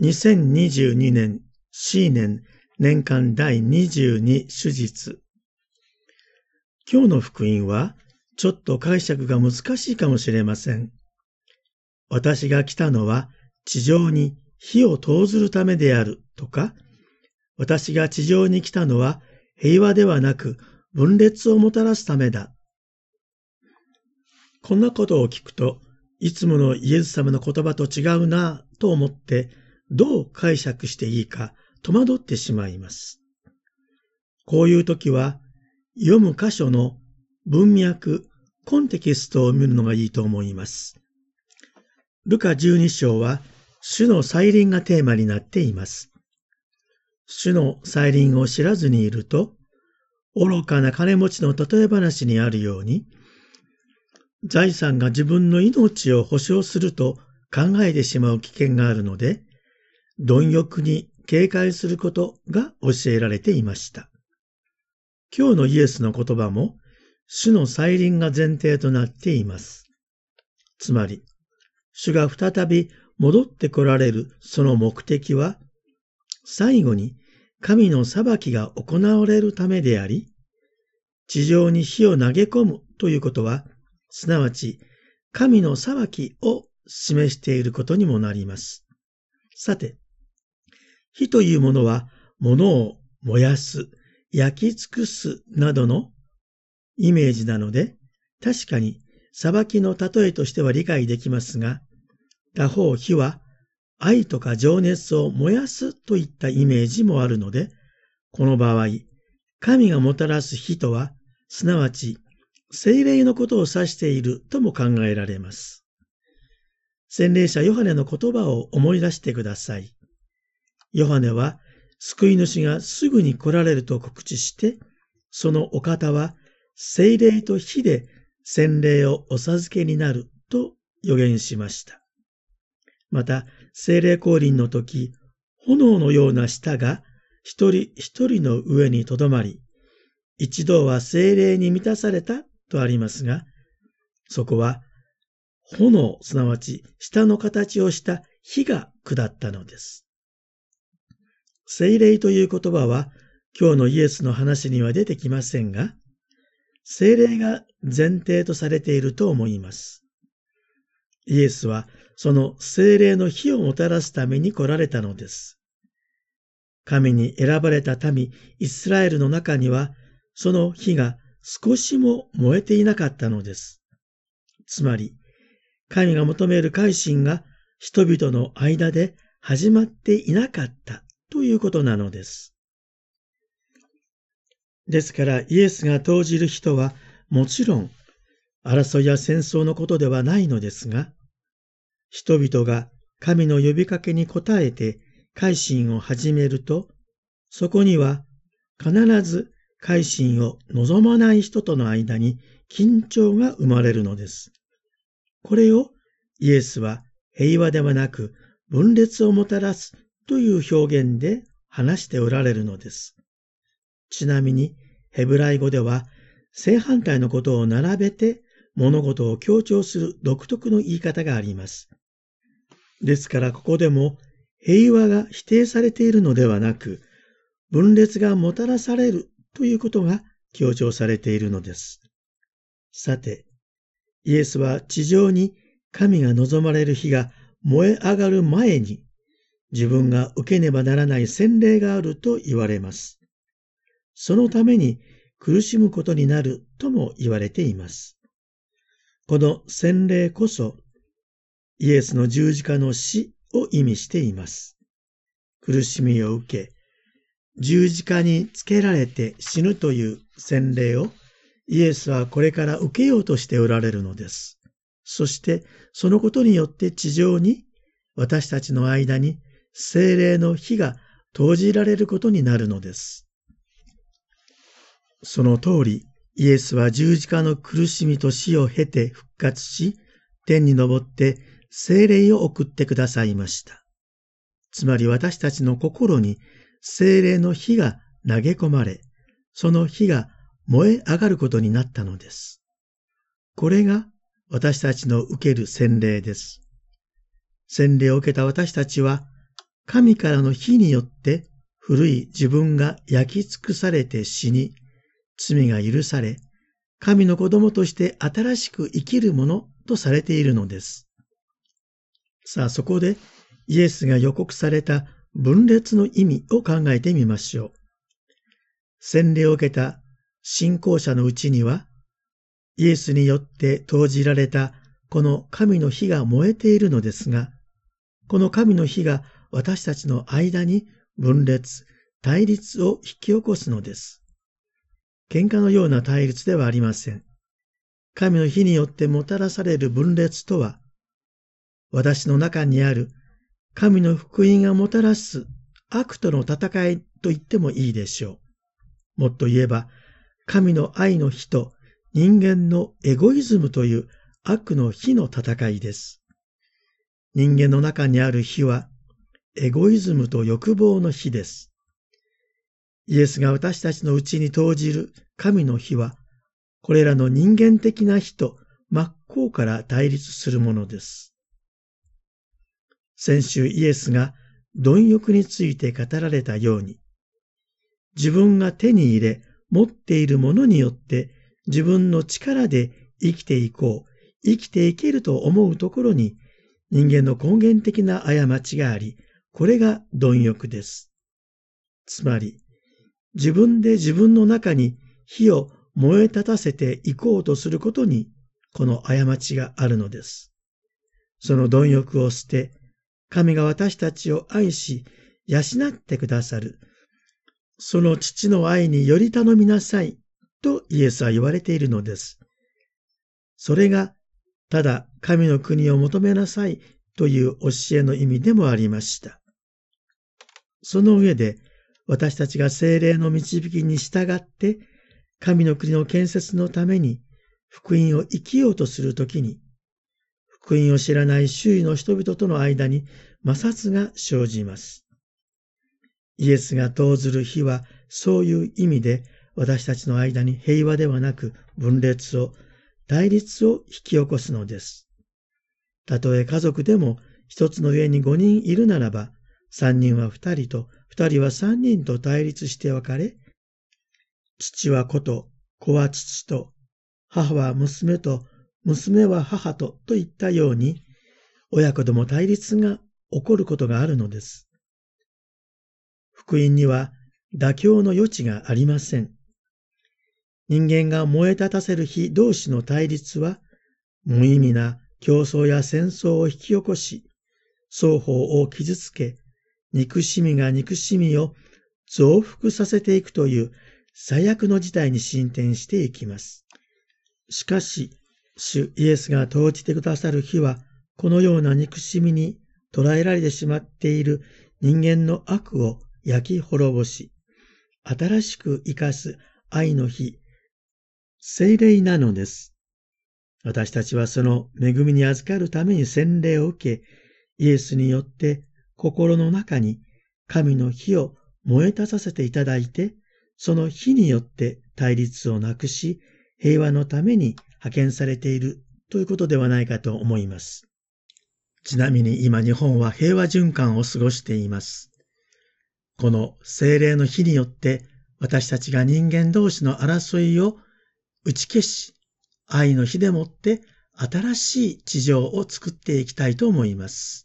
2022年 C 年年間第22手術。今日の福音はちょっと解釈が難しいかもしれません。私が来たのは地上に火を投ずるためであるとか、私が地上に来たのは平和ではなく分裂をもたらすためだ。こんなことを聞くと、いつものイエス様の言葉と違うなぁと思って、どう解釈していいか戸惑ってしまいます。こういう時は、読む箇所の文脈、コンテキストを見るのがいいと思います。ルカ12章は、主の再臨がテーマになっています。主の再臨を知らずにいると、愚かな金持ちの例え話にあるように、財産が自分の命を保証すると考えてしまう危険があるので、貪欲に警戒することが教えられていました。今日のイエスの言葉も、主の再臨が前提となっています。つまり、主が再び戻って来られるその目的は、最後に神の裁きが行われるためであり、地上に火を投げ込むということは、すなわち神の裁きを示していることにもなります。さて、火というものは物を燃やす、焼き尽くすなどのイメージなので、確かに裁きの例えとしては理解できますが、他方火は愛とか情熱を燃やすといったイメージもあるので、この場合、神がもたらす火とは、すなわち精霊のことを指しているとも考えられます。洗礼者ヨハネの言葉を思い出してください。ヨハネは救い主がすぐに来られると告知して、そのお方は精霊と火で洗礼をお授けになると予言しました。また、精霊降臨の時、炎のような舌が一人一人の上にとどまり、一度は精霊に満たされたとありますが、そこは炎、すなわち舌の形をした火が下ったのです。精霊という言葉は今日のイエスの話には出てきませんが、精霊が前提とされていると思います。イエスはその精霊の火をもたらすために来られたのです。神に選ばれた民、イスラエルの中には、その火が少しも燃えていなかったのです。つまり、神が求める改心が人々の間で始まっていなかったいうことなのです。ですからイエスが投じる人はもちろん争いや戦争のことではないのですが、人々が神の呼びかけに応えて改心を始めると、そこには必ず改心を望まない人との間に緊張が生まれるのです。これをイエスは平和ではなく分裂をもたらすという表現で話しておられるのです。ちなみに、ヘブライ語では正反対のことを並べて物事を強調する独特の言い方があります。ですからここでも平和が否定されているのではなく、分裂がもたらされるということが強調されているのです。さて、イエスは地上に神が望まれる日が燃え上がる前に自分が受けねばならない洗礼があると言われます。そのために苦しむことになるとも言われています。この洗礼こそイエスの十字架の死を意味しています。苦しみを受け、十字架につけられて死ぬという洗礼をイエスはこれから受けようとしておられるのです。そしてそのことによって地上に私たちの間に精霊の火が投じられることになるのです。その通り、イエスは十字架の苦しみと死を経て復活し、天に昇って精霊を送ってくださいました。つまり私たちの心に精霊の火が投げ込まれ、その火が燃え上がることになったのです。これが私たちの受ける洗礼です。洗礼を受けた私たちは神からの火によって古い自分が焼き尽くされて死に、罪が許され、神の子供として新しく生きるものとされているのです。さあそこでイエスが予告された分裂の意味を考えてみましょう。洗礼を受けた信仰者のうちには、イエスによって投じられたこの神の火が燃えているのですが、この神の火が私たちの間に分裂、対立を引き起こすのです。喧嘩のような対立ではありません。神の火によってもたらされる分裂とは、私の中にある神の福音がもたらす悪との戦いと言ってもいいでしょう。もっと言えば、神の愛の火と人間のエゴイズムという悪の火の戦いです。人間の中にある火は、エゴイズムと欲望の火です。イエスが私たちのうちに投じる神の火は、これらの人間的な火と真っ向から対立するものです。先週イエスが貪欲について語られたように、自分が手に入れ持っているものによって自分の力で生きていこう、生きていけると思うところに人間の根源的な過ちがあり、これが貪欲です。つまり、自分で自分の中に火を燃え立たせていこうとすることに、この過ちがあるのです。その貪欲を捨て、神が私たちを愛し、養ってくださる。その父の愛により頼みなさい、とイエスは言われているのです。それが、ただ神の国を求めなさいという教えの意味でもありました。その上で、私たちが精霊の導きに従って、神の国の建設のために福音を生きようとするときに、福音を知らない周囲の人々との間に摩擦が生じます。イエスが投ずる日はそういう意味で私たちの間に平和ではなく分裂を、対立を引き起こすのです。たとえ家族でも一つの上に五人いるならば、三人は二人と、二人は三人と対立して分かれ、父は子と、子は父と、母は娘と、娘は母とといったように、親子でも対立が起こることがあるのです。福音には妥協の余地がありません。人間が燃え立たせる火同士の対立は、無意味な競争や戦争を引き起こし、双方を傷つけ、憎しみが憎しみを増幅させていくという最悪の事態に進展していきます。しかし、主イエスが投じてくださる日は、このような憎しみに捉えられてしまっている人間の悪を焼き滅ぼし、新しく生かす愛の日、精霊なのです。私たちはその恵みに預かるために洗礼を受け、イエスによって心の中に神の火を燃え立たせていただいて、その火によって対立をなくし、平和のために派遣されているということではないかと思います。ちなみに今日本は平和循環を過ごしています。この精霊の火によって私たちが人間同士の争いを打ち消し、愛の火でもって新しい地上を作っていきたいと思います。